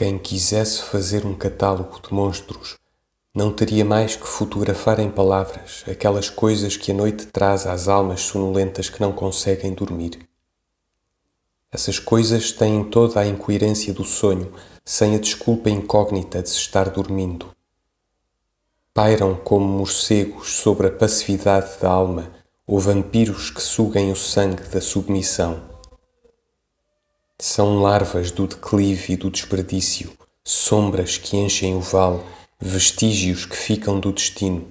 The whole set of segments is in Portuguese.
Quem quisesse fazer um catálogo de monstros não teria mais que fotografar em palavras aquelas coisas que a noite traz às almas sonolentas que não conseguem dormir. Essas coisas têm toda a incoerência do sonho, sem a desculpa incógnita de se estar dormindo. Pairam como morcegos sobre a passividade da alma ou vampiros que suguem o sangue da submissão. São larvas do declive e do desperdício, sombras que enchem o vale, vestígios que ficam do destino.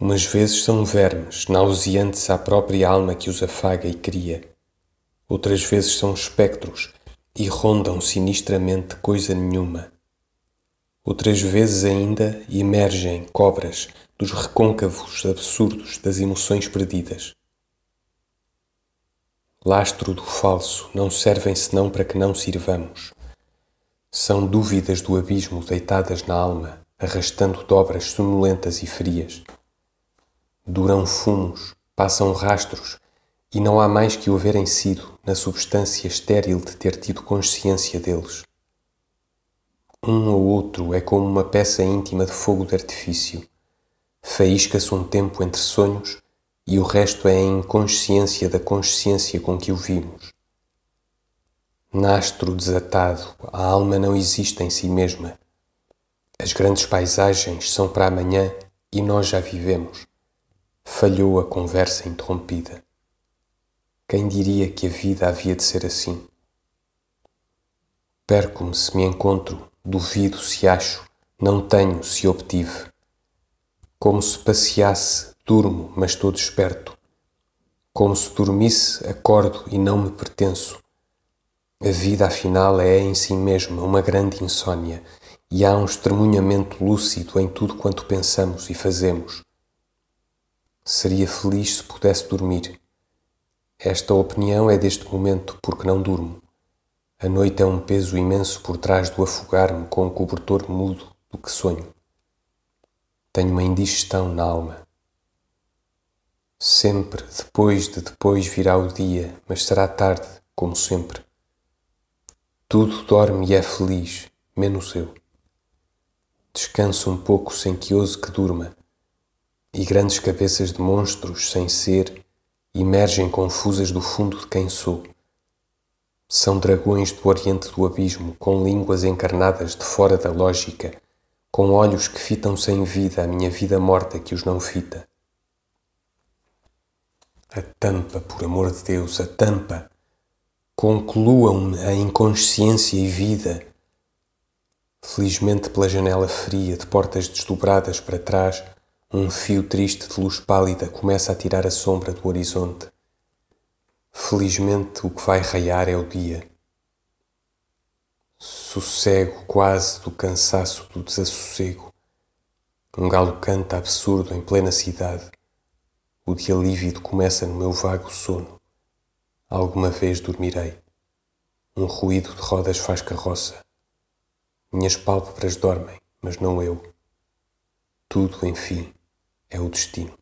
Umas vezes são vermes, nauseantes à própria alma que os afaga e cria. Outras vezes são espectros e rondam sinistramente coisa nenhuma. Outras vezes ainda emergem cobras dos recôncavos absurdos das emoções perdidas lastro do falso, não servem senão para que não sirvamos. São dúvidas do abismo deitadas na alma, arrastando dobras sonolentas e frias. Duram fumos, passam rastros, e não há mais que o haverem sido na substância estéril de ter tido consciência deles. Um ou outro é como uma peça íntima de fogo de artifício. Faísca-se um tempo entre sonhos e o resto é a inconsciência da consciência com que o vimos. Nastro desatado, a alma não existe em si mesma. As grandes paisagens são para amanhã e nós já vivemos. Falhou a conversa interrompida. Quem diria que a vida havia de ser assim? Perco-me se me encontro, duvido se acho, não tenho se obtive. Como se passeasse Durmo, mas estou desperto. Como se dormisse, acordo e não me pertenço. A vida, afinal, é em si mesma uma grande insônia e há um estremunhamento lúcido em tudo quanto pensamos e fazemos. Seria feliz se pudesse dormir. Esta opinião é deste momento porque não durmo. A noite é um peso imenso por trás do afogar-me com o cobertor mudo do que sonho. Tenho uma indigestão na alma. Sempre depois de depois virá o dia, mas será tarde, como sempre. Tudo dorme e é feliz, menos eu. Descanso um pouco sem que ouse que durma, e grandes cabeças de monstros sem ser emergem confusas do fundo de quem sou. São dragões do oriente do abismo, com línguas encarnadas de fora da lógica, com olhos que fitam sem vida a minha vida morta que os não fita. A tampa, por amor de Deus, a tampa. Concluam-me a inconsciência e vida. Felizmente, pela janela fria, de portas desdobradas para trás, um fio triste de luz pálida começa a tirar a sombra do horizonte. Felizmente, o que vai raiar é o dia. Sossego quase do cansaço do desassossego. Um galo canta absurdo em plena cidade. O dia lívido começa no meu vago sono. Alguma vez dormirei. Um ruído de rodas faz carroça. Minhas pálpebras dormem, mas não eu. Tudo, enfim, é o destino.